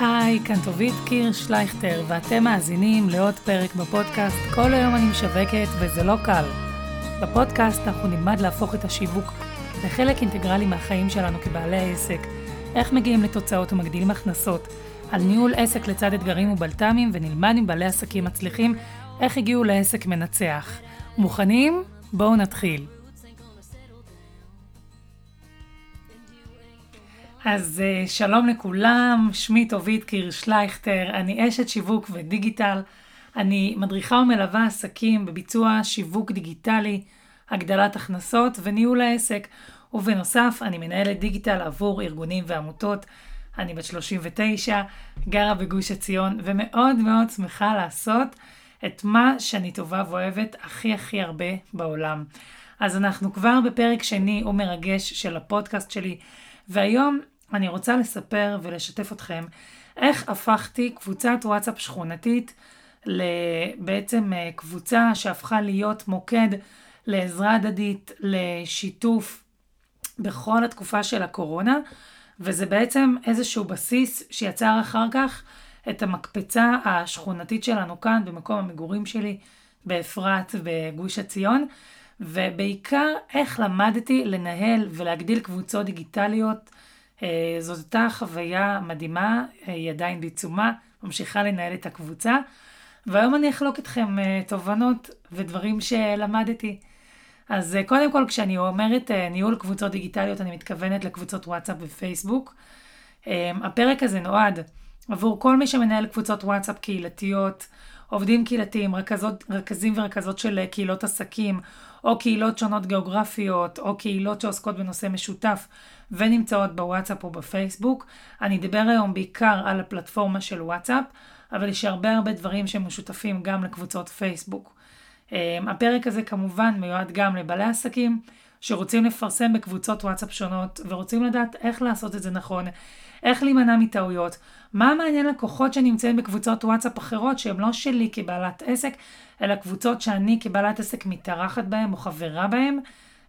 היי, כאן טובית קיר שלייכטר, ואתם מאזינים לעוד פרק בפודקאסט "כל היום אני משווקת וזה לא קל". בפודקאסט אנחנו נלמד להפוך את השיווק לחלק אינטגרלי מהחיים שלנו כבעלי העסק, איך מגיעים לתוצאות ומגדילים הכנסות, על ניהול עסק לצד אתגרים ובלת"מים, ונלמד עם בעלי עסקים מצליחים איך הגיעו לעסק מנצח. מוכנים? בואו נתחיל. אז uh, שלום לכולם, שמי טובית קירשלייכטר, אני אשת שיווק ודיגיטל. אני מדריכה ומלווה עסקים בביצוע שיווק דיגיטלי, הגדלת הכנסות וניהול העסק, ובנוסף אני מנהלת דיגיטל עבור ארגונים ועמותות. אני בת 39, גרה בגוש עציון, ומאוד מאוד שמחה לעשות את מה שאני טובה ואוהבת הכי הכי הרבה בעולם. אז אנחנו כבר בפרק שני ומרגש של הפודקאסט שלי, והיום אני רוצה לספר ולשתף אתכם איך הפכתי קבוצת וואטסאפ שכונתית לבעצם אה, קבוצה שהפכה להיות מוקד לעזרה הדדית, לשיתוף בכל התקופה של הקורונה, וזה בעצם איזשהו בסיס שיצר אחר כך את המקפצה השכונתית שלנו כאן במקום המגורים שלי באפרת בגוש עציון, ובעיקר איך למדתי לנהל ולהגדיל קבוצות דיגיטליות זאת הייתה חוויה מדהימה, אה, היא עדיין בעיצומה, ממשיכה לנהל את הקבוצה, והיום אני אחלוק איתכם אה, תובנות ודברים שלמדתי. אז קודם כל, כשאני אומרת ניהול קבוצות דיגיטליות, אני מתכוונת לקבוצות וואטסאפ ופייסבוק. הפרק הזה נועד עבור כל מי שמנהל קבוצות וואטסאפ קהילתיות, עובדים קהילתיים, רכזות, רכזים ורכזות של קהילות עסקים, או קהילות שונות גיאוגרפיות, או קהילות שעוסקות בנושא משותף ונמצאות בוואטסאפ או בפייסבוק. אני אדבר היום בעיקר על הפלטפורמה של וואטסאפ, אבל יש הרבה הרבה דברים שמשותפים גם לקבוצות פייסבוק. אמ, הפרק הזה כמובן מיועד גם לבעלי עסקים שרוצים לפרסם בקבוצות וואטסאפ שונות ורוצים לדעת איך לעשות את זה נכון, איך להימנע מטעויות, מה מעניין לקוחות שנמצאים בקבוצות וואטסאפ אחרות שהן לא שלי כבעלת עסק, אלא קבוצות שאני כבעלת עסק מתארחת בהן או חברה בהן,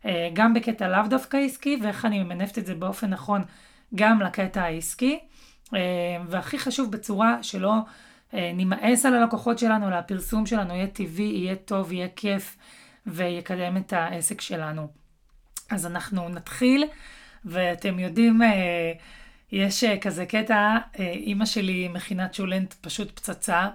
אה, גם בקטע לאו דווקא עסקי, ואיך אני ממנפת את זה באופן נכון גם לקטע העסקי. אה, והכי חשוב בצורה שלא אה, נמאס על הלקוחות שלנו, אלא הפרסום שלנו יהיה טבעי, יהיה טוב, יהיה כיף ויקדם את העסק שלנו. אז אנחנו נתחיל, ואתם יודעים, יש כזה קטע, אימא שלי מכינת שולנט פשוט פצצה.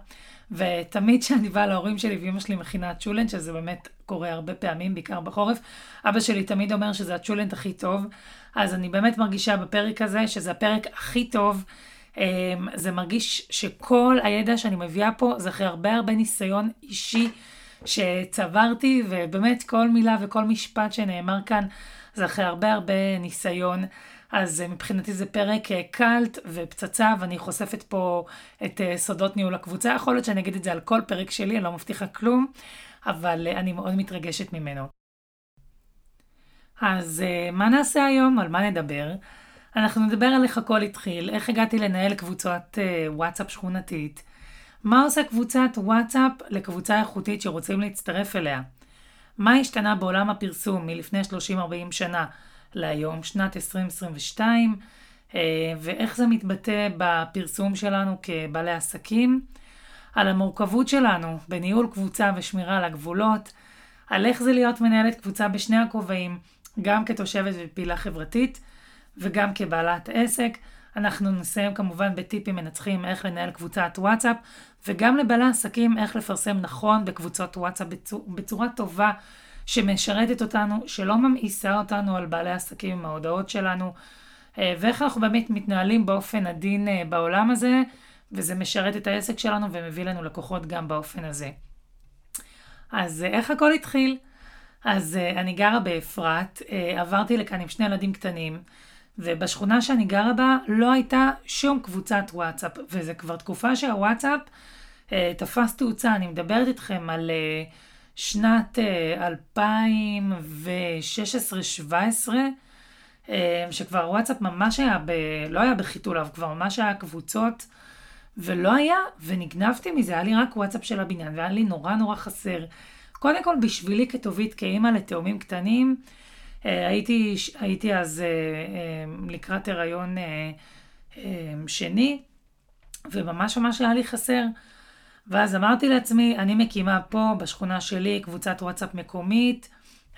ותמיד כשאני באה להורים שלי ואימא שלי מכינה צ'ולנט, שזה באמת קורה הרבה פעמים, בעיקר בחורף, אבא שלי תמיד אומר שזה הצ'ולנט הכי טוב, אז אני באמת מרגישה בפרק הזה שזה הפרק הכי טוב. אמ, זה מרגיש שכל הידע שאני מביאה פה זה אחרי הרבה הרבה ניסיון אישי שצברתי, ובאמת כל מילה וכל משפט שנאמר כאן זה אחרי הרבה הרבה ניסיון. אז אה, מבחינתי זה פרק אה, קאלט ופצצה, ואני חושפת פה את אה, סודות ניהול הקבוצה. יכול להיות שאני אגיד את זה על כל פרק שלי, אני לא מבטיחה כלום, אבל אני מאוד מתרגשת ממנו. אז מה נעשה היום? על מה נדבר? אנחנו נדבר על איך הכל התחיל, איך הגעתי לנהל קבוצת וואטסאפ שכונתית, מה עושה קבוצת וואטסאפ לקבוצה איכותית שרוצים להצטרף אליה, מה השתנה בעולם הפרסום מלפני 30-40 שנה להיום, שנת 2022, אה, ואיך זה מתבטא בפרסום שלנו כבעלי עסקים, על המורכבות שלנו בניהול קבוצה ושמירה על הגבולות, על איך זה להיות מנהלת קבוצה בשני הכובעים, גם כתושבת ופעילה חברתית וגם כבעלת עסק. אנחנו נסיים כמובן בטיפים מנצחים איך לנהל קבוצת וואטסאפ, וגם לבעלי עסקים איך לפרסם נכון בקבוצות וואטסאפ בצורה, טובה שמשרתת אותנו, שלא ממאיסה אותנו על בעלי עסקים עם ההודעות שלנו, אה, ואיך אנחנו באמת מתנהלים באופן עדין אה, בעולם הזה, וזה משרת את העסק שלנו ומביא לנו לקוחות גם באופן הזה. אז אה, איך הכל התחיל? אז אני גרה באפרת, עברתי לכאן עם שני ילדים קטנים, ובשכונה שאני גרה בה לא הייתה שום קבוצת וואטסאפ, וזה כבר תקופה שהוואטסאפ תפס תאוצה, אני מדברת איתכם על... שנת 2016-2017, אה, שכבר וואטסאפ ממש היה, ב... לא היה בחיתוליו, כבר ממש היה קבוצות, ולא היה, ונגנבתי מזה, היה לי רק וואטסאפ של הבניין, והיה לי נורא נורא חסר. קודם כל, בשבילי כטובית, כאימא לתאומים קטנים, אה, הייתי, הייתי אז אה, לקראת הריון שני, וממש ממש היה לי חסר. ואז אמרתי לעצמי, אני מקימה פה בשכונה שלי קבוצת וואטסאפ מקומית.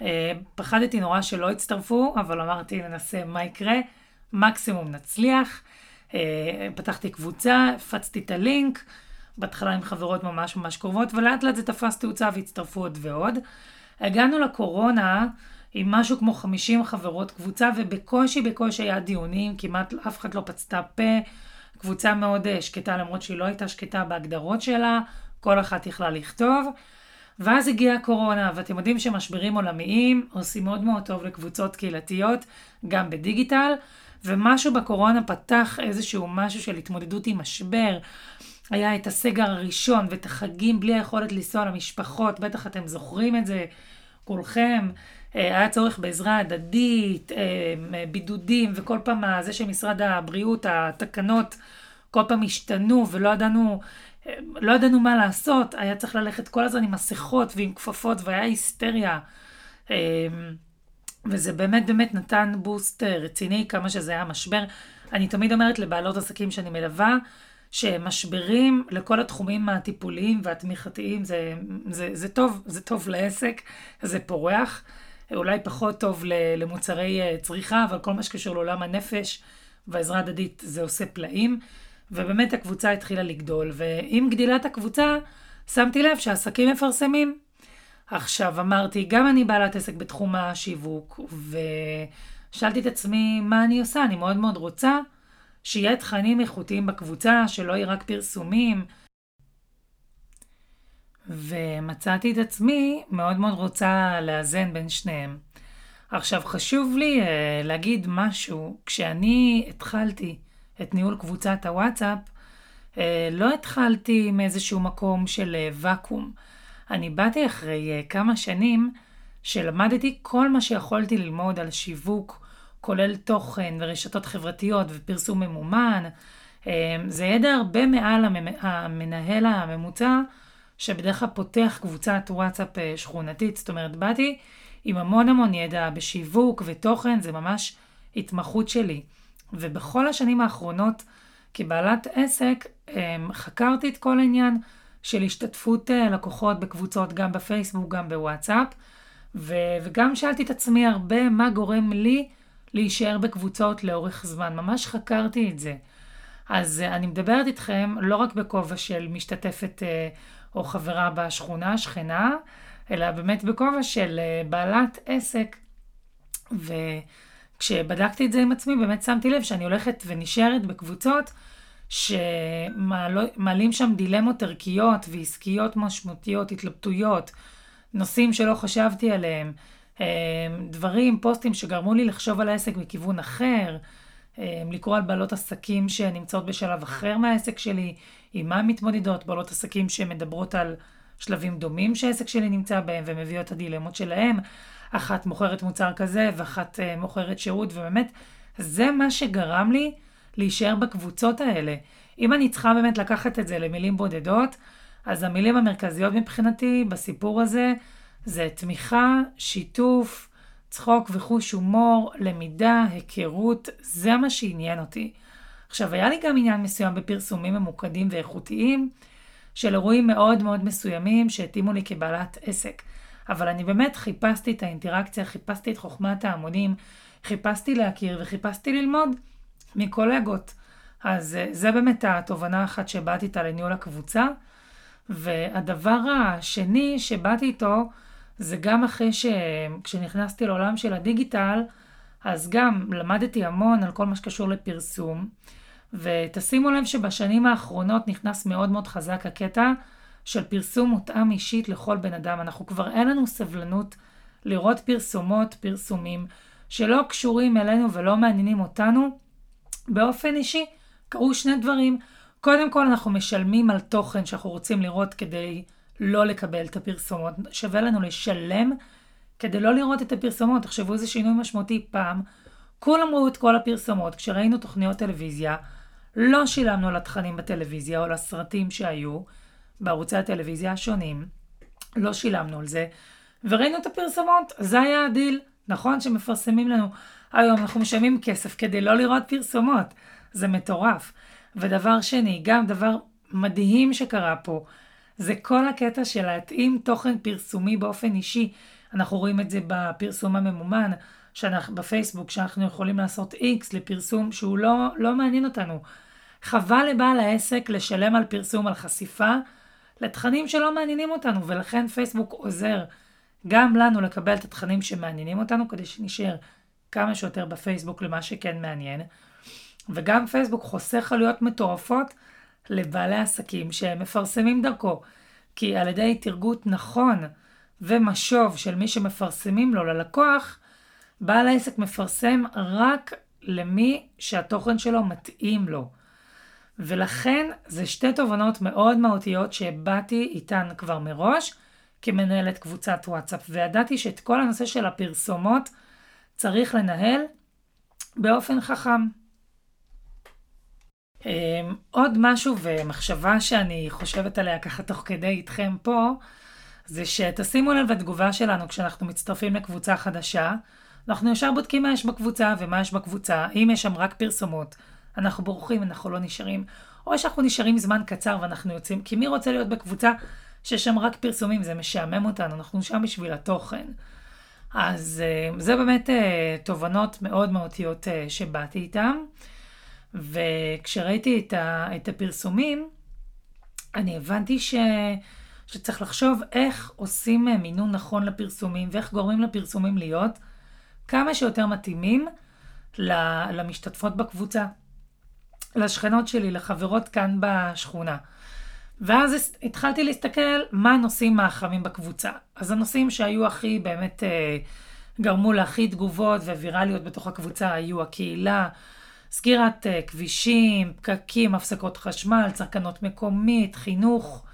אה, פחדתי נורא שלא יצטרפו, אבל אמרתי, ננסה מה יקרה, מקסימום נצליח. אה, פתחתי קבוצה, הפצתי את הלינק, בהתחלה עם חברות ממש ממש קרובות, ולאט לאט זה תפס תאוצה והצטרפו עוד ועוד. הגענו לקורונה עם משהו כמו 50 חברות קבוצה, ובקושי בקושי היה דיונים, כמעט אף אחד לא פצתה פה. קבוצה מאוד אה, שקטה, למרות שהיא לא הייתה שקטה בהגדרות שלה, כל אחת יכלה לכתוב. ואז הגיעה הקורונה, ואתם יודעים שמשברים עולמיים עושים מאוד מאוד טוב לקבוצות קהילתיות, גם בדיגיטל, ומשהו בקורונה פתח איזשהו משהו של התמודדות עם משבר. היה את הסגר הראשון ואת החגים בלי היכולת לנסוע למשפחות, בטח אתם זוכרים את זה כולכם. אה, היה צורך בעזרה הדדית, אה, בידודים, וכל פעם זה שמשרד הבריאות, התקנות, כל פעם השתנו ולא ידענו, אה, לא ידענו מה לעשות, היה צריך ללכת כל הזמן עם מסכות ועם כפפות והיה היסטריה. וזה באמת באמת נתן בוסט רציני כמה שזה היה משבר. אני תמיד אומרת לבעלות עסקים שאני מלווה, שמשברים לכל התחומים הטיפוליים והתמיכתיים זה, זה, זה טוב, זה טוב לעסק, זה פורח. אולי פחות טוב למוצרי אה, צריכה, אבל כל מה שקשור לעולם הנפש והעזרה הדדית זה עושה פלאים. ובאמת הקבוצה התחילה לגדול, ועם גדילת הקבוצה שמתי לב שהעסקים מפרסמים. עכשיו אמרתי, גם אני בעלת עסק בתחום השיווק, ושאלתי את עצמי מה אני עושה, אני מאוד מאוד רוצה שיהיה תכנים איכותיים בקבוצה, שלא יהיה רק פרסומים. ומצאתי את עצמי מאוד מאוד רוצה לאזן בין שניהם. עכשיו חשוב לי uh, להגיד משהו, כשאני התחלתי את ניהול קבוצת הוואטסאפ, uh, לא התחלתי מאיזשהו מקום של uh, ואקום. אני באתי אחרי uh, כמה שנים שלמדתי כל מה שיכולתי ללמוד על שיווק, כולל תוכן ורשתות חברתיות ופרסום ממומן. Uh, זה ידע הרבה מעל המנהל הממוצע. שבדרך כלל פותח קבוצת וואטסאפ אה, שכונתית. זאת אומרת, באתי עם המון המון ידע בשיווק ותוכן, זה ממש התמחות שלי. ובכל השנים האחרונות, כבעלת עסק, אמ, חקרתי את כל העניין של השתתפות אה, לקוחות בקבוצות, גם בפייסבוק, גם בוואטסאפ, ו- וגם שאלתי את עצמי הרבה מה גורם לי להישאר בקבוצות לאורך זמן. ממש חקרתי את זה. אז אה, אני מדברת איתכם לא רק בכובע של משתתפת או חברה בשכונה, שכנה, אלא באמת בכובע של אה, בעלת עסק. וכשבדקתי את זה עם עצמי, באמת שמתי לב שאני הולכת ונשארת בקבוצות שמעלים שם דילמות ערכיות ועסקיות משמעותיות, התלבטויות, נושאים שלא חשבתי עליהם, אה, דברים, פוסטים שגרמו לי לחשוב על העסק מכיוון אחר, לקרוא על בעלות עסקים שנמצאות בשלב אחר מהעסק שלי, עם מה מתמודדות, בעלות עסקים שמדברות על שלבים דומים שהעסק שלי נמצא בהם ומביאות את הדילמות שלהם. אחת מוכרת מוצר כזה ואחת uh, מוכרת שירות, ובאמת, זה מה שגרם לי להישאר בקבוצות האלה. אם אני צריכה באמת לקחת את זה למילים בודדות, אז המילים המרכזיות מבחינתי בסיפור הזה זה תמיכה, שיתוף, צחוק וחוש הומור, למידה, היכרות, זה מה שעניין אותי. עכשיו, היה לי גם עניין מסוים בפרסומים ממוקדים ואיכותיים של אירועים מאוד מאוד מסוימים שהתאימו לי כבעלת עסק. אבל אני באמת חיפשתי את האינטראקציה, חיפשתי את חוכמת ההמונים, חיפשתי להכיר וחיפשתי ללמוד מקולגות. אז אה, זה באמת התובנה אחת שבאתי איתה לניהול הקבוצה. והדבר השני שבאתי איתו, זה גם אחרי שכשנכנסתי לעולם של הדיגיטל, אז גם למדתי המון על כל מה שקשור לפרסום. ותשימו לב שבשנים האחרונות נכנס מאוד מאוד חזק הקטע של פרסום מותאם אישית לכל בן אדם. אנחנו כבר אין לנו סבלנות לראות פרסומות, פרסומים, שלא קשורים אלינו ולא מעניינים אותנו. באופן אישי, קרו שני דברים. קודם כל, אנחנו משלמים על תוכן שאנחנו רוצים לראות כדי לא לקבל את הפרסומות. שווה לנו לשלם כדי לא לראות את הפרסומות. תחשבו איזה שינוי משמעותי פעם. כולם ראו את כל הפרסומות כשראינו תוכניות טלוויזיה. לא שילמנו לתכנים בטלוויזיה או לסרטים שהיו בערוצי הטלוויזיה השונים, לא שילמנו על זה, וראינו את הפרסומות, זה היה הדיל, נכון שמפרסמים לנו, היום אנחנו משלמים כסף כדי לא לראות פרסומות, זה מטורף. ודבר שני, גם דבר מדהים שקרה פה, זה כל הקטע של להתאים תוכן פרסומי באופן אישי. אנחנו רואים את זה בפרסום הממומן, שאנחנו, בפייסבוק, שאנחנו יכולים לעשות איקס לפרסום שהוא לא, לא מעניין אותנו. חבל לבעל העסק לשלם על פרסום, על חשיפה, לתכנים שלא מעניינים אותנו, ולכן פייסבוק עוזר גם לנו לקבל את התכנים שמעניינים אותנו, כדי שנשאר כמה שיותר בפייסבוק למה שכן מעניין. וגם פייסבוק חוסך עלויות מטורפות לבעלי עסקים שהם מפרסמים דרכו. כי על ידי תרגות נכון ומשוב של מי שמפרסמים לו ללקוח, בעל העסק מפרסם רק למי שהתוכן שלו מתאים לו. ולכן זה שתי תובנות מאוד מהותיות שהבעתי איתן כבר מראש כמנהלת קבוצת וואטסאפ, וידעתי שאת כל הנושא של הפרסומות צריך לנהל באופן חכם. אמ, עוד משהו ומחשבה שאני חושבת עליה ככה תוך כדי איתכם פה, זה שתשימו לב לתגובה שלנו כשאנחנו מצטרפים לקבוצה חדשה. אנחנו ישר בודקים מה יש בקבוצה ומה יש בקבוצה. אם יש שם רק פרסומות, אנחנו בורחים, אנחנו לא נשארים. או שאנחנו נשארים זמן קצר ואנחנו יוצאים, כי מי רוצה להיות בקבוצה שיש שם רק פרסומים, זה משעמם אותנו, אנחנו שם בשביל התוכן. אז אה, זה באמת אה, תובנות מאוד מהותיות אה, שבאתי איתן. וכשראיתי את, ה, את הפרסומים, אני הבנתי ש, שצריך לחשוב איך עושים מינון נכון לפרסומים ואיך גורמים לפרסומים להיות כמה שיותר מתאימים למשתתפות בקבוצה, לשכנות שלי, לחברות כאן בשכונה. ואז התחלתי להסתכל מה הנושאים החמים בקבוצה. אז הנושאים שהיו הכי באמת אה, גרמו להכי תגובות ווירליות בתוך הקבוצה היו הקהילה, סגירת uh, כבישים, פקקים, הפסקות חשמל, צרכנות מקומית, חינוך,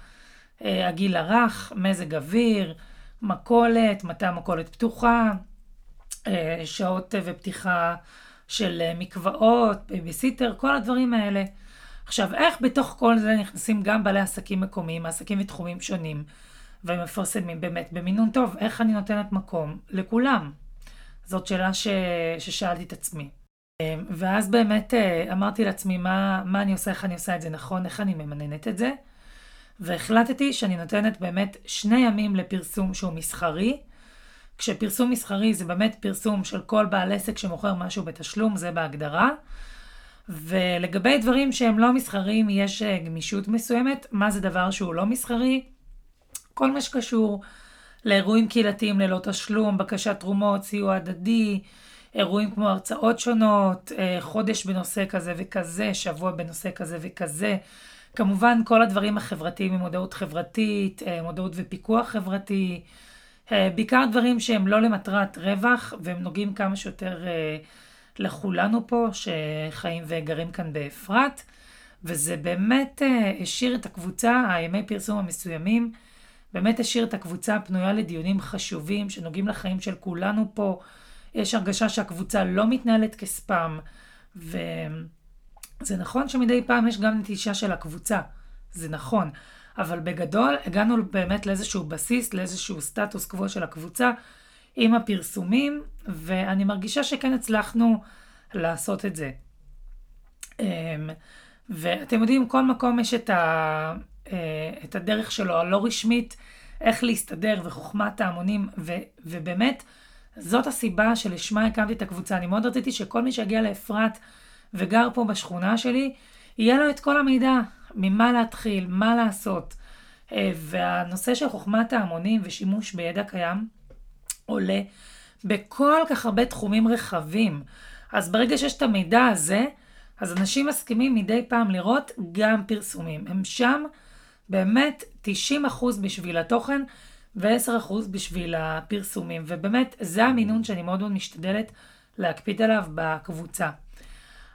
uh, הגיל הרך, מזג אוויר, מכולת, מתי המכולת פתוחה, אה, שעות ופתיחה של מקוואות, בייביסיטר, כל הדברים האלה. עכשיו, איך בתוך כל זה נכנסים גם בעלי עסקים מקומיים, עסקים מתחומים שונים, ומפרסמים באמת במינון טוב, איך אני נותנת מקום לכולם? זאת שאלה ש... ששאלתי את עצמי. אמ, ואז באמת אה, אמרתי לעצמי מה, מה אני עושה, איך אני עושה את זה נכון, איך אני ממננת את זה. והחלטתי שאני נותנת באמת שני ימים לפרסום שהוא מסחרי. כשפרסום מסחרי זה באמת פרסום של כל בעל עסק שמוכר משהו בתשלום, זה בהגדרה. ולגבי דברים שהם לא מסחריים, יש אה, גמישות מסוימת. מה זה דבר שהוא לא מסחרי? כל מה שקשור לאירועים קהילתיים ללא תשלום, בקשת תרומות, סיוע הדדי, אירועים כמו הרצאות שונות, אה, חודש בנושא כזה וכזה, שבוע בנושא כזה וכזה. כמובן כל הדברים החברתיים ממודעות חברתית, אה, מודעות ופיקוח חברתי, אה, בעיקר דברים שהם לא למטרת רווח והם נוגעים כמה שיותר לכולנו פה שחיים וגרים כאן באפרת. וזה באמת השאיר את הקבוצה, הימי פרסום המסוימים, באמת השאיר את הקבוצה פנויה לדיונים חשובים שנוגעים לחיים של כולנו פה. יש הרגשה שהקבוצה לא מתנהלת כספאם, וזה נכון שמדי פעם יש גם נטישה של הקבוצה, זה נכון, אבל בגדול הגענו באמת לאיזשהו בסיס, לאיזשהו סטטוס קוו של הקבוצה עם הפרסומים, ואני מרגישה שכן הצלחנו לעשות את זה. אמ, ואתם יודעים, כל מקום יש את, ה, אה, את הדרך שלו, הלא רשמית, איך להסתדר וחוכמת ההמונים, ו, ובאמת, זאת הסיבה שלשמה הקמתי את הקבוצה. אני מאוד רציתי שכל מי שיגיע לאפרת וגר פה בשכונה שלי, יהיה לו את כל המידע, ממה להתחיל, מה לעשות. אה, והנושא של חוכמת ההמונים ושימוש בידע קיים עולה בכל כך הרבה תחומים רחבים. אז ברגע שיש את המידע הזה, אז אנשים מסכימים מדי פעם לראות גם פרסומים. הם שם באמת 90% בשביל התוכן ו-10% בשביל הפרסומים. ובאמת, זה המינון שאני מאוד מאוד משתדלת להקפיד עליו בקבוצה.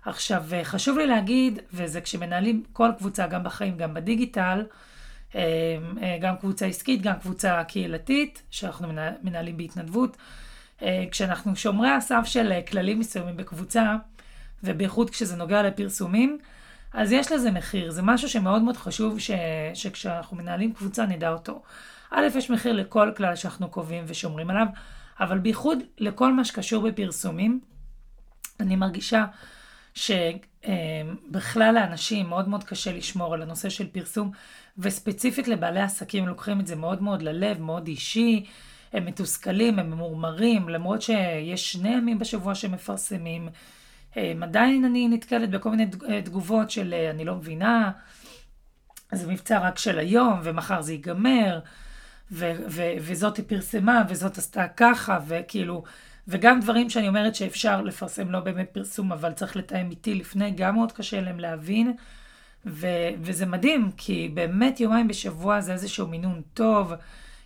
עכשיו, חשוב לי להגיד, וזה כשמנהלים כל קבוצה, גם בחיים, גם בדיגיטל, אה, אה, גם קבוצה עסקית, גם קבוצה קהילתית, שאנחנו מנהלים בהתנדבות, אה, כשאנחנו שומרי הסף של כללים מסוימים בקבוצה, ובייחוד כשזה נוגע לפרסומים, אז יש לזה מחיר. זה משהו שמאוד מאוד חשוב ש... שכשאנחנו מנהלים קבוצה נדע אותו. א', יש מחיר לכל כלל שאנחנו קובעים ושומרים עליו, אבל בייחוד לכל מה שקשור בפרסומים, אני מרגישה בכלל לאנשים מאוד מאוד קשה לשמור על הנושא של פרסום, וספציפית לבעלי עסקים לוקחים את זה מאוד מאוד ללב, מאוד אישי, הם מתוסכלים, הם ממורמרים, למרות שיש שני ימים בשבוע שמפרסמים. עדיין אני נתקלת בכל מיני תגובות של אני לא מבינה, זה מבצע רק של היום, ומחר זה ייגמר, ו- ו- וזאת היא פרסמה, וזאת עשתה ככה, וכאילו, וגם דברים שאני אומרת שאפשר לפרסם, לא באמת פרסום, אבל צריך לתאם איתי לפני, גם מאוד קשה להם להבין. ו- וזה מדהים, כי באמת יומיים בשבוע זה איזשהו מינון טוב.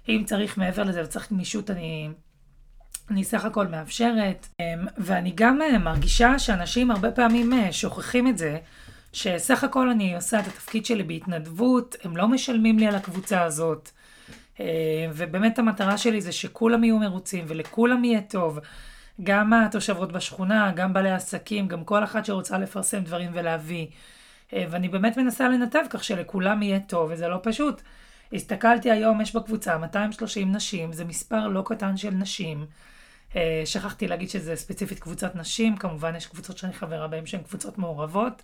אם צריך מעבר לזה וצריך גמישות, אני, אני סך הכל מאפשרת. ואני גם מרגישה שאנשים הרבה פעמים שוכחים את זה, שסך הכל אני עושה את התפקיד שלי בהתנדבות, הם לא משלמים לי על הקבוצה הזאת. ובאמת המטרה שלי זה שכולם יהיו מרוצים ולכולם יהיה טוב. גם התושבות בשכונה, גם בעלי עסקים, גם כל אחת שרוצה לפרסם דברים ולהביא. ואני באמת מנסה לנתב כך שלכולם יהיה טוב, וזה לא פשוט. הסתכלתי היום, יש בקבוצה 230 נשים, זה מספר לא קטן של נשים. שכחתי להגיד שזה ספציפית קבוצת נשים, כמובן יש קבוצות שאני חברה בהן שהן קבוצות מעורבות.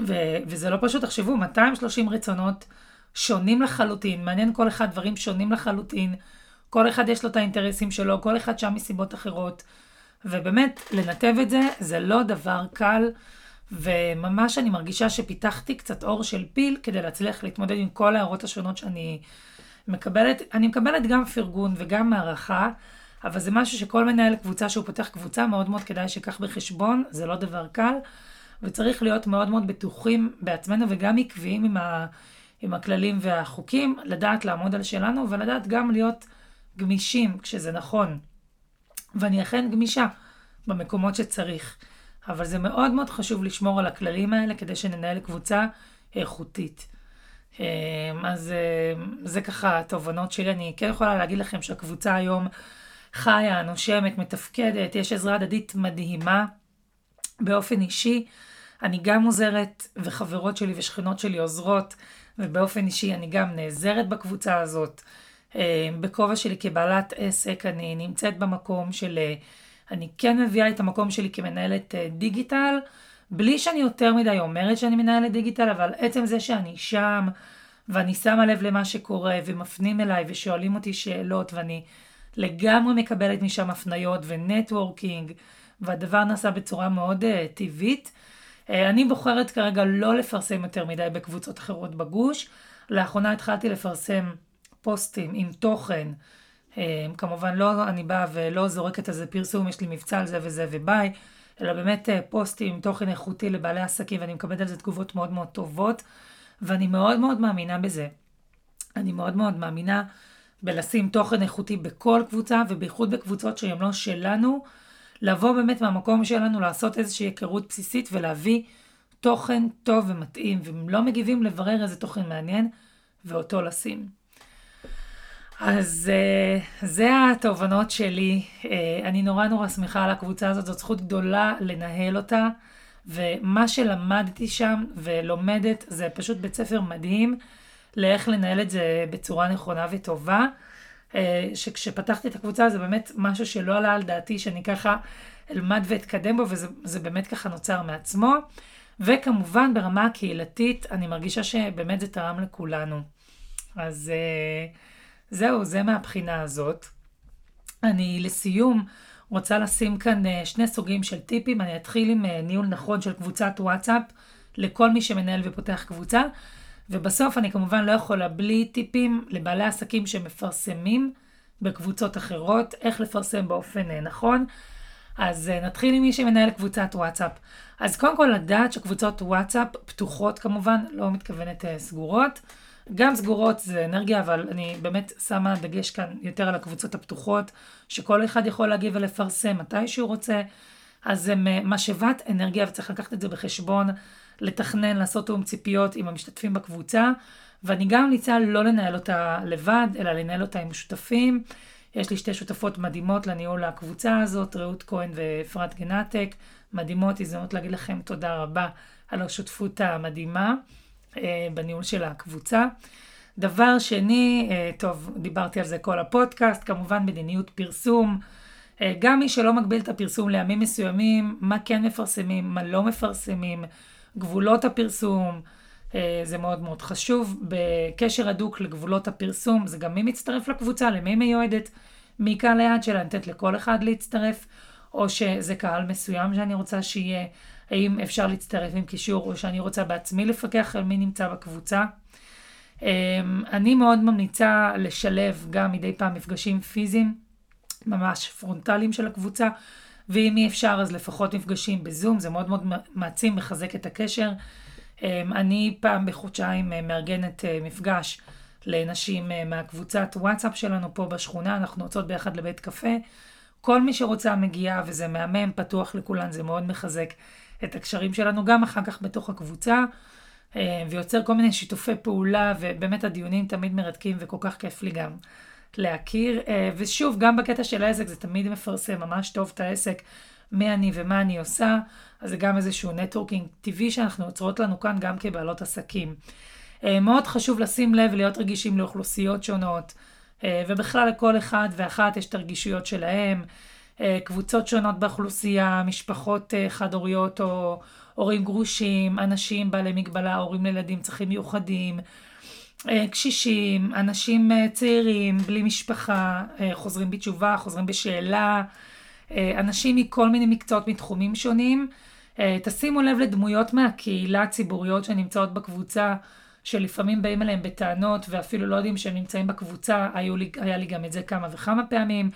ו- וזה לא פשוט, תחשבו, 230 רצונות שונים לחלוטין, מעניין כל אחד דברים שונים לחלוטין, כל אחד יש לו את האינטרסים שלו, כל אחד שם מסיבות אחרות, ובאמת, לנתב את זה, זה לא דבר קל, וממש אני מרגישה שפיתחתי קצת אור של פיל כדי להצליח להתמודד עם כל ההערות השונות שאני מקבלת. אני מקבלת גם פרגון וגם הערכה, אבל זה משהו שכל מנהל קבוצה שהוא פותח קבוצה, מאוד מאוד כדאי שיקח בחשבון, זה לא דבר קל, וצריך להיות מאוד מאוד בטוחים בעצמנו וגם עקביים עם, ה, עם הכללים והחוקים, לדעת לעמוד על שלנו ולדעת גם להיות גמישים כשזה נכון. ואני אכן גמישה במקומות שצריך. אבל זה מאוד מאוד חשוב לשמור על הכללים האלה כדי שננהל קבוצה איכותית. אז זה ככה התובנות שלי. אני כן יכולה להגיד לכם שהקבוצה היום חיה, נושמת, מתפקדת, יש עזרה הדדית מדהימה. באופן אישי, אני גם עוזרת, וחברות שלי ושכנות שלי עוזרות, ובאופן אישי אני גם נעזרת בקבוצה הזאת. בכובע שלי כבעלת עסק, אני נמצאת במקום של... אני כן מביאה את המקום שלי כמנהלת דיגיטל, בלי שאני יותר מדי אומרת שאני מנהלת דיגיטל, אבל עצם זה שאני שם, ואני שמה לב למה שקורה, ומפנים אליי ושואלים אותי שאלות, ואני לגמרי מקבלת משם הפניות ו networking, והדבר נעשה בצורה מאוד אה, טבעית. אה, אני בוחרת כרגע לא לפרסם יותר מדי בקבוצות אחרות בגוש. לאחרונה התחלתי לפרסם פוסטים עם תוכן. Uh, כמובן לא אני באה ולא זורקת על זה פרסום, יש לי מבצע על זה וזה וביי, אלא באמת uh, פוסטים עם תוכן איכותי לבעלי עסקים ואני מקבלת על זה תגובות מאוד מאוד טובות ואני מאוד מאוד מאמינה בזה. אני מאוד מאוד מאמינה בלשים תוכן איכותי בכל קבוצה ובייחוד בקבוצות שהן לא שלנו. לבוא באמת מהמקום שלנו, לעשות איזושהי היכרות בסיסית ולהביא תוכן טוב ומתאים, ואם לא מגיבים, לברר איזה תוכן מעניין ואותו לשים. אז uh, זה התובנות שלי. Uh, אני נורא נורא שמחה על הקבוצה הזאת, זאת זכות גדולה לנהל אותה, ומה שלמדתי שם ולומדת זה פשוט בית ספר מדהים לאיך לנהל את זה בצורה נכונה וטובה. אה, שכשפתחתי את הקבוצה זה באמת משהו שלא עלה על דעתי שאני ככה אלמד ואתקדם בו וזה באמת ככה נוצר מעצמו. וכמובן ברמה הקהילתית אני מרגישה שבאמת זה תרם לכולנו. אז אה, זהו, זה מהבחינה הזאת. אני לסיום רוצה לשים כאן אה, שני סוגים של טיפים. אני אתחיל עם ניהול נכון של קבוצת וואטסאפ לכל מי שמנהל ופותח קבוצה. ובסוף אני כמובן לא יכולה בלי טיפים לבעלי עסקים שמפרסמים בקבוצות אחרות, איך לפרסם באופן אה, נכון. אז אה, נתחיל עם מי שמנהל קבוצת וואטסאפ. אז קודם כל לדעת שקבוצות וואטסאפ פתוחות כמובן, לא מתכוונת אה, סגורות. גם סגורות זה אנרגיה, אבל אני באמת שמה דגש כאן יותר על הקבוצות הפתוחות, שכל אחד יכול להגיב ולפרסם מתי שהוא רוצה. אז זה משאבת אנרגיה וצריך לקחת את זה בחשבון. לתכנן, לעשות תאום ציפיות עם המשתתפים בקבוצה, ואני גם ממליצה לא לנהל אותה לבד, אלא לנהל אותה עם שותפים. יש לי שתי שותפות מדהימות לניהול הקבוצה הזאת, רעות כהן ואפרת גנטק, מדהימות, הזדמנות להגיד לכם תודה רבה על השותפות המדהימה אה, בניהול של הקבוצה. דבר שני, אה, טוב, דיברתי על זה כל הפודקאסט, כמובן מדיניות פרסום. אה, גם מי שלא מגביל את הפרסום לימים מסוימים, מה כן מפרסמים, מה לא מפרסמים, גבולות הפרסום, אה, זה מאוד מאוד חשוב. בקשר הדוק לגבולות הפרסום, זה גם מי מצטרף לקבוצה, למי מיועדת, מי קהל היעד שלה, נותנת לכל אחד להצטרף, או שזה קהל מסוים שאני רוצה שיהיה, האם אפשר להצטרף עם קישור, או שאני רוצה בעצמי לפקח על מי נמצא בקבוצה. אני מאוד ממליצה לשלב גם מדי פעם מפגשים פיזיים. ממש פרונטליים של הקבוצה, ואם אי אפשר אז לפחות מפגשים בזום, זה מאוד מאוד מעצים, מחזק את הקשר. אמ, אני פעם בחודשיים אה, מארגנת אה, מפגש לנשים אה, מהקבוצת וואטסאפ שלנו פה בשכונה, אנחנו יוצאות ביחד לבית קפה. כל מי שרוצה מגיעה וזה מהמם, פתוח לכולן, זה מאוד מחזק את הקשרים שלנו, גם אחר כך בתוך הקבוצה, ויוצר כל מיני שיתופי פעולה, ובאמת הדיונים תמיד מרתקים וכל כך כיף לי גם להכיר. אה, ושוב, גם בקטע של העסק זה תמיד מפרסם ממש טוב את העסק, מי אני ומה אני עושה, אז זה גם איזשהו נטוורקינג טבעי שאנחנו יוצרות לנו כאן גם כבעלות עסקים. אה, מאוד חשוב לשים לב ולהיות רגישים לאוכלוסיות שונות, אה, ובכלל לכל אחד ואחת יש את הרגישויות שלהם, קבוצות שונות באוכלוסייה, משפחות חד-הוריות או הורים גרושים, אנשים בעלי מגבלה, הורים לילדים צרכים מיוחדים, קשישים, אנשים אה, צעירים, בלי משפחה, אה, חוזרים בתשובה, חוזרים בשאלה, אנשים מכל מיני מקצועות מתחומים שונים. תשימו לב לדמויות מהקהילה הציבוריות שנמצאות בקבוצה, שלפעמים באים אליהם בטענות ואפילו לא יודעים שהם נמצאים בקבוצה, היו לי, היה לי גם את זה כמה וכמה פעמים.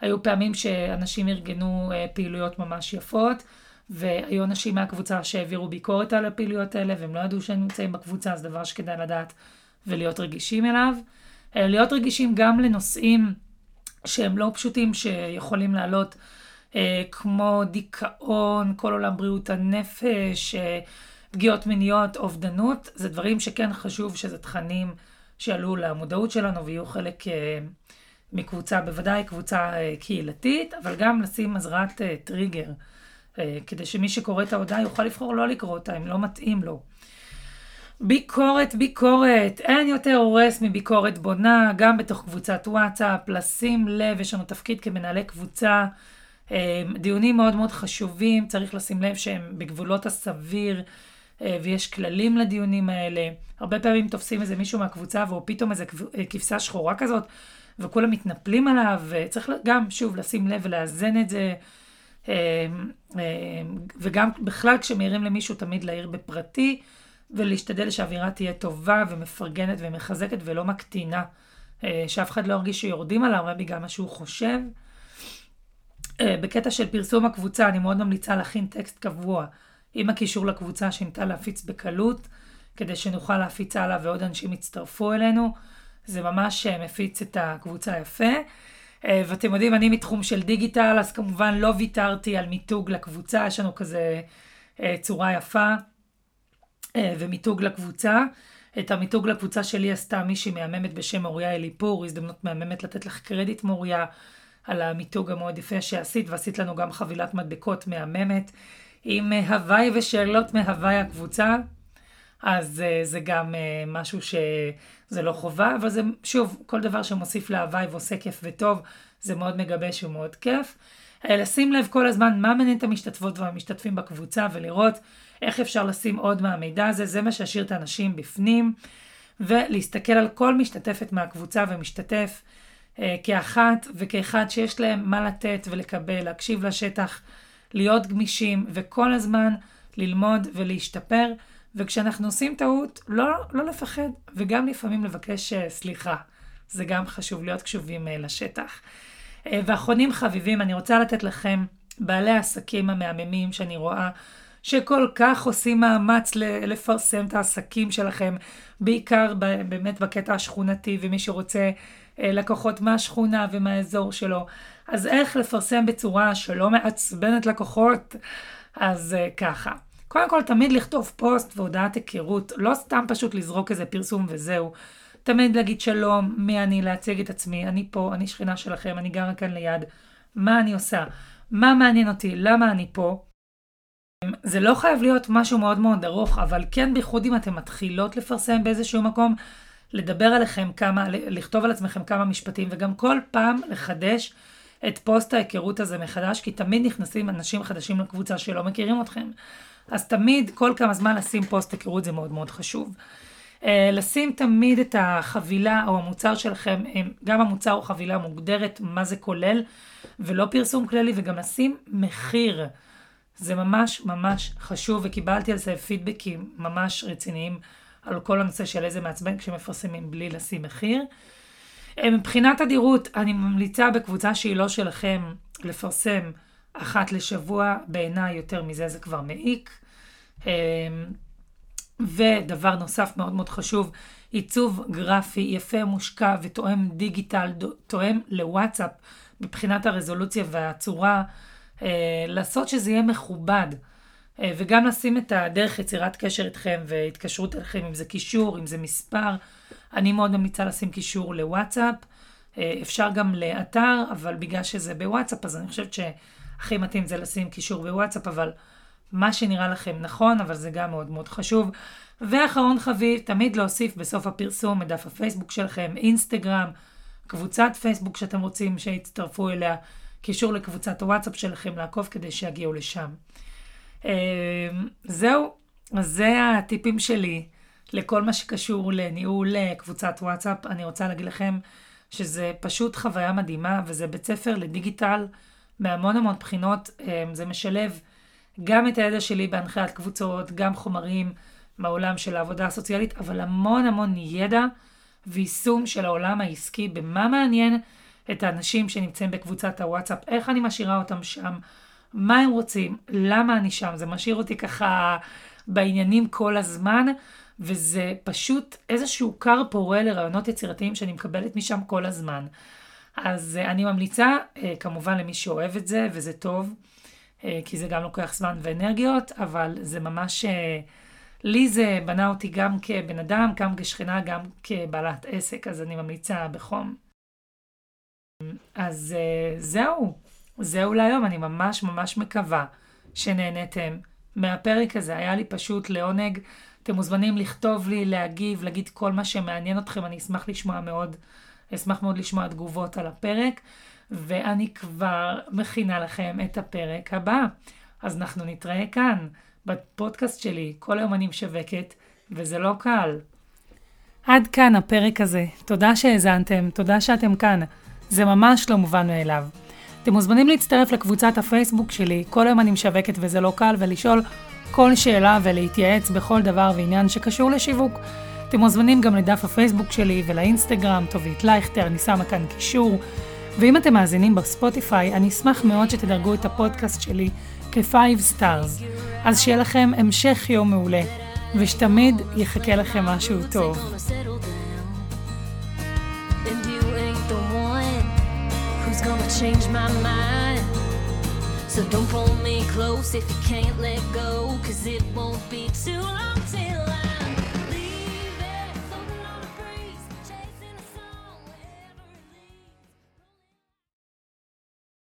היו פעמים שאנשים ארגנו פעילויות ממש יפות, והיו אנשים מהקבוצה שהעבירו ביקורת על הפעילויות האלה, והם לא ידעו שהם נמצאים בקבוצה, אז דבר שכדאי לדעת ולהיות רגישים אליו. אה, להיות רגישים גם לנושאים שהם לא פשוטים שיכולים לעלות, אה, כמו דיכאון, כל עולם בריאות הנפש, אה, פגיעות מיניות, אובדנות, זה דברים שכן חשוב שזה תכנים שעלו למודעות שלנו ויהיו חלק מקבוצה, בוודאי קבוצה קהילתית, אבל גם לשים מזרת טריגר, כדי שמי שקורא את ההודעה יוכל לבחור לא לקרוא אותה אם לא מתאים לו. ביקורת, ביקורת. אין יותר הורס מביקורת בונה, גם בתוך קבוצת וואטסאפ. לשים לב, יש לנו תפקיד כמנהלי קבוצה. אה, דיונים מאוד מאוד חשובים, צריך לשים לב שהם בגבולות הסביר, אה, ויש כללים לדיונים האלה. הרבה פעמים תופסים איזה מישהו מהקבוצה, והוא פתאום איזה אה, כבשה שחורה כזאת, וכולם מתנפלים עליו, וצריך גם, שוב, לשים לב ולאזן את זה. וגם בכלל כשמעירים למישהו, תמיד להעיר בפרטי. ולהשתדל שהאווירה תהיה טובה ומפרגנת ומחזקת ולא מקטינה. אה, שאף אחד לא ירגיש שיורדים עליו רק בגלל מה שהוא חושב. אה, בקטע של פרסום הקבוצה, אני מאוד ממליצה להכין טקסט קבוע עם הקישור לקבוצה שניתן להפיץ בקלות, כדי שנוכל להפיץ הלאה ועוד אנשים יצטרפו אלינו. זה ממש אה, מפיץ את הקבוצה יפה. ואתם יודעים, אני מתחום של דיגיטל, אז כמובן לא ויתרתי על מיתוג לקבוצה, יש לנו כזה צורה יפה. אה, ומיתוג לקבוצה. את המיתוג לקבוצה שלי עשתה מישהי מהממת בשם מוריה אליפור, הזדמנות מהממת לתת לך קרדיט מוריה על המיתוג המאוד יפה שעשית, ועשית לנו גם חבילת מדבקות מהממת עם אה, הוואי ושאלות מהוואי הקבוצה. אז uh, זה גם משהו שזה לא חובה, אבל זה שוב, כל דבר שמוסיף להוואי ועושה כיף וטוב, זה מאוד מגבש ומאוד כיף. לשים לב כל הזמן מה מעניין את המשתתפות והמשתתפים בקבוצה ולראות איך אפשר לשים עוד מהמידע הזה, זה מה שישאיר את האנשים בפנים, ולהסתכל על כל משתתפת מהקבוצה ומשתתף אה, כאחת וכאחד שיש להם מה לתת ולקבל, להקשיב לשטח, להיות גמישים, וכל הזמן ללמוד ולהשתפר, וכשאנחנו עושים טעות, לא, לא לפחד, וגם לפעמים לבקש אה, סליחה. זה גם חשוב להיות קשובים אה, לשטח. אה, ואחרונים חביבים, אני רוצה לתת לכם, בעלי העסקים המהממים שאני רואה שכל כך עושים מאמץ לפרסם את העסקים שלכם, בעיקר באמת בקטע השכונתי, ומי שרוצה אה, לקוחות מהשכונה ומהאזור שלו. אז איך לפרסם בצורה שלא מעצבנת לקוחות? אז אה, ככה. קודם כל, תמיד לכתוב פוסט והודעת היכרות, לא סתם פשוט לזרוק איזה פרסום וזהו. תמיד להגיד שלום, מי אני, להציג את עצמי, אני פה, אני שכנה שלכם, אני גרה כאן ליד, מה אני עושה, מה מעניין אותי, למה אני פה. זה לא חייב להיות משהו מאוד מאוד ארוך, אבל כן בייחוד אם אתן מתחילות לפרסם באיזשהו מקום, לדבר עליכם כמה, לכתוב על עצמכם כמה משפטים, וגם כל פעם לחדש את פוסט ההיכרות הזה מחדש, כי תמיד נכנסים אנשים חדשים לקבוצה שלא מכירים אתכם. אז תמיד, כל כמה זמן לשים פוסט היכרות זה מאוד מאוד חשוב. אה, לשים תמיד את החבילה או המוצר שלכם, גם המוצר או חבילה מוגדרת מה זה כולל, ולא פרסום כללי, וגם לשים מחיר. זה ממש ממש חשוב, וקיבלתי על זה פידבקים ממש רציניים על כל הנושא של איזה מעצבן כשמפרסמים בלי לשים מחיר. אה, מבחינת תדירות, אני ממליצה בקבוצה שהיא לא שלכם לפרסם אחת לשבוע, בעיניי יותר מזה זה כבר מעיק. אה, ודבר נוסף מאוד מאוד חשוב, עיצוב גרפי יפה, מושקע ותואם דיגיטל, תואם לוואטסאפ מבחינת הרזולוציה והצורה, לעשות שזה יהיה מכובד. אה, וגם לשים את הדרך יצירת קשר איתכם והתקשרות אליכם, אם זה קישור, אם זה מספר. אני מאוד ממליצה לשים קישור לוואטסאפ. אה, אפשר גם לאתר, אבל בגלל שזה בוואטסאפ, אז אני חושבת שהכי מתאים זה לשים קישור בוואטסאפ, אבל מה שנראה לכם נכון, אבל זה גם מאוד מאוד חשוב. ואחרון חביב, תמיד להוסיף בסוף הפרסום את דף הפייסבוק שלכם, אינסטגרם, קבוצת פייסבוק שאתם רוצים שיצטרפו אליה, קישור לקבוצת הוואטסאפ שלכם לעקוב כדי שיגיעו לשם. אמ, זהו, אז זה הטיפים שלי לכל מה שקשור לניהול אה, קבוצת וואטסאפ. אני רוצה להגיד לכם שזה פשוט חוויה מדהימה, וזה בית ספר לדיגיטל מהמון המון בחינות. אמ, זה משלב גם את הידע שלי בהנחיית קבוצות, גם חומרים מהעולם של העבודה הסוציאלית, אבל המון המון ידע ויישום של העולם העסקי במה מעניין את האנשים שנמצאים בקבוצת הוואטסאפ, איך אני משאירה אותם שם, מה הם רוצים, למה אני שם, זה משאיר אותי ככה בעניינים כל הזמן, וזה פשוט איזשהו כר פורה לרעיונות יצירתיים שאני מקבלת משם כל הזמן. אז אה, אני ממליצה, אה, כמובן למי שאוהב את זה, וזה טוב, אה, כי זה גם לוקח זמן ואנרגיות, אבל זה ממש, לי זה בנה אותי גם כבן אדם, גם כשכנה, גם כבעלת עסק, אז אני ממליצה בחום. אז זהו. זהו להיום, אני ממש ממש מקווה שנהניתם מהפרק הזה. היה לי פשוט לעונג. אתם מוזמנים לכתוב לי, להגיב, להגיד כל מה שמעניין אתכם, אני אשמח לשמוע מאוד, אשמח מאוד לשמוע תגובות על הפרק, ואני כבר מכינה לכם את הפרק הבא. אז אנחנו נתראה כאן, בפודקאסט שלי, כל היום אני משווקת, וזה לא קל. עד כאן הפרק הזה. תודה שהאזנתם, תודה שאתם כאן. זה ממש לא מובן מאליו. אתם מוזמנים להצטרף לקבוצת הפייסבוק שלי, כל היום אני משווקת וזה לא קל, ולשאול כל שאלה ולהתייעץ בכל דבר ועניין שקשור לשיווק. אתם מוזמנים גם לדף הפייסבוק שלי ולאינסטגרם, טובית לייכטר, אני שמה כאן קישור. ואם אתם מאזינים בספוטיפיי, אני אשמח מאוד שתדרגו את הפודקאסט שלי כ-5 stars. אז שיהיה לכם המשך יום מעולה, ושתמיד יחכה לכם משהו טוב. Change my mind. So don't pull me close if you can't let go, cause it won't be too long.